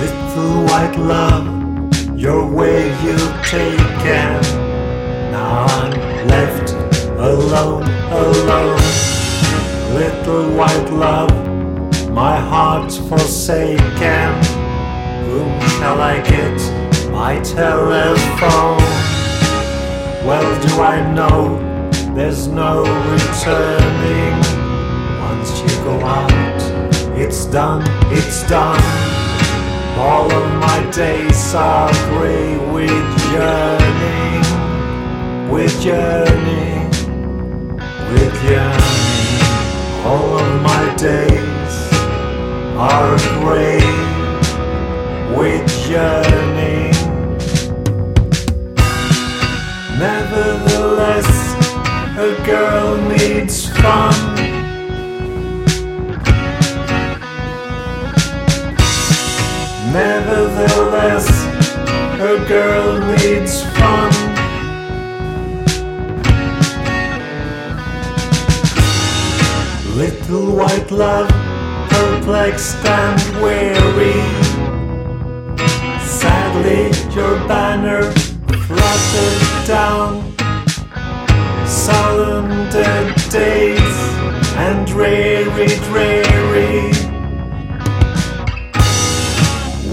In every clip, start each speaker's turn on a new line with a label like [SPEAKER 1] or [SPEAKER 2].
[SPEAKER 1] Little white love, your way you've taken. Now I'm left alone, alone. Little white love, my heart's forsaken. Whom shall I get my telephone? Well, do I know there's no returning? Once you go out, it's done, it's done. All of my days are grey with yearning, with yearning, with yearning. All of my days are grey with yearning. Nevertheless, a girl needs fun. Girl needs fun. Little white love, perplexed and weary. Sadly, your banner fluttered down. Solemn dead days and dreary, dreary.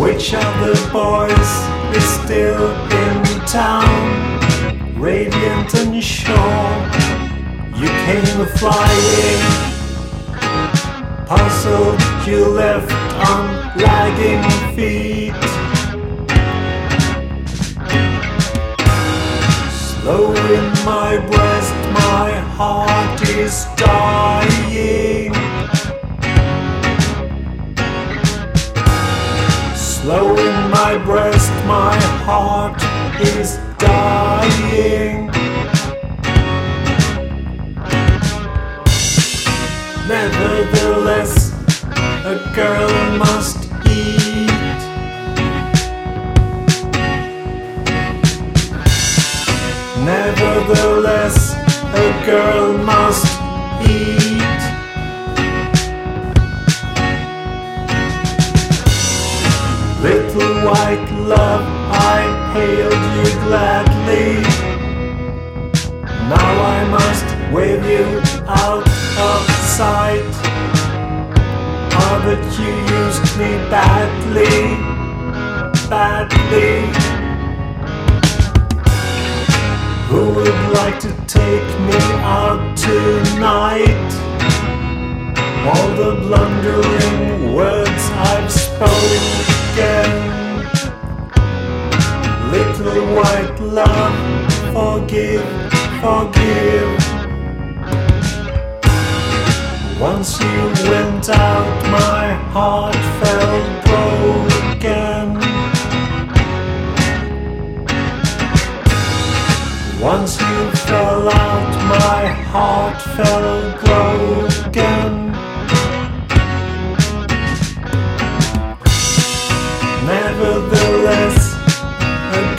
[SPEAKER 1] Which of the boys is still in town? Radiant and sure, you came flying. Puzzled, you left on lagging feet. Slow in my breast, my heart is dying. Slow in my breast, my heart is dying. Nevertheless, a girl must eat. Nevertheless, a girl must eat. Little white love, I hailed you gladly. Now I must wave you out of sight. Ah, but you used me badly, badly. Who would like to take me out tonight? All the blundering words I've spoken. Little white love, forgive, forgive. Once you went out, my heart felt broken. Once you fell out, my heart felt broken.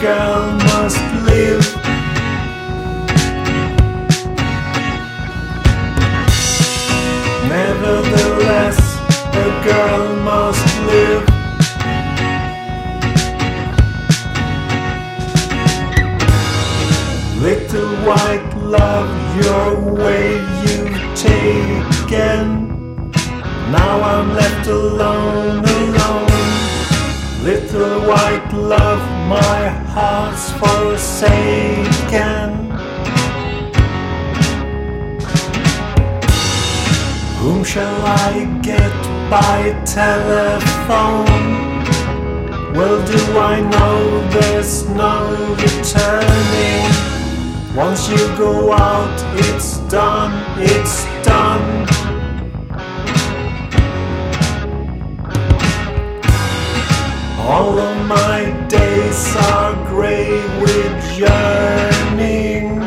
[SPEAKER 1] Girl must live. Nevertheless, a girl must live. Little white love, your way you've taken. Now I'm left alone, alone. Little white love, my heart's forsaken. Whom shall I get by telephone? Well, do I know there's no returning? Once you go out, it's done, it's done. All of my days are grey with yearning.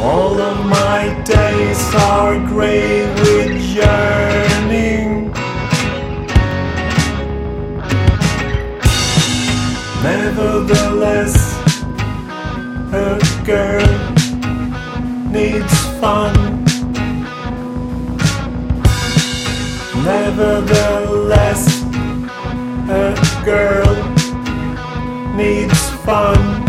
[SPEAKER 1] All of my days are grey with yearning. Nevertheless, a girl needs fun. Nevertheless, a girl needs fun.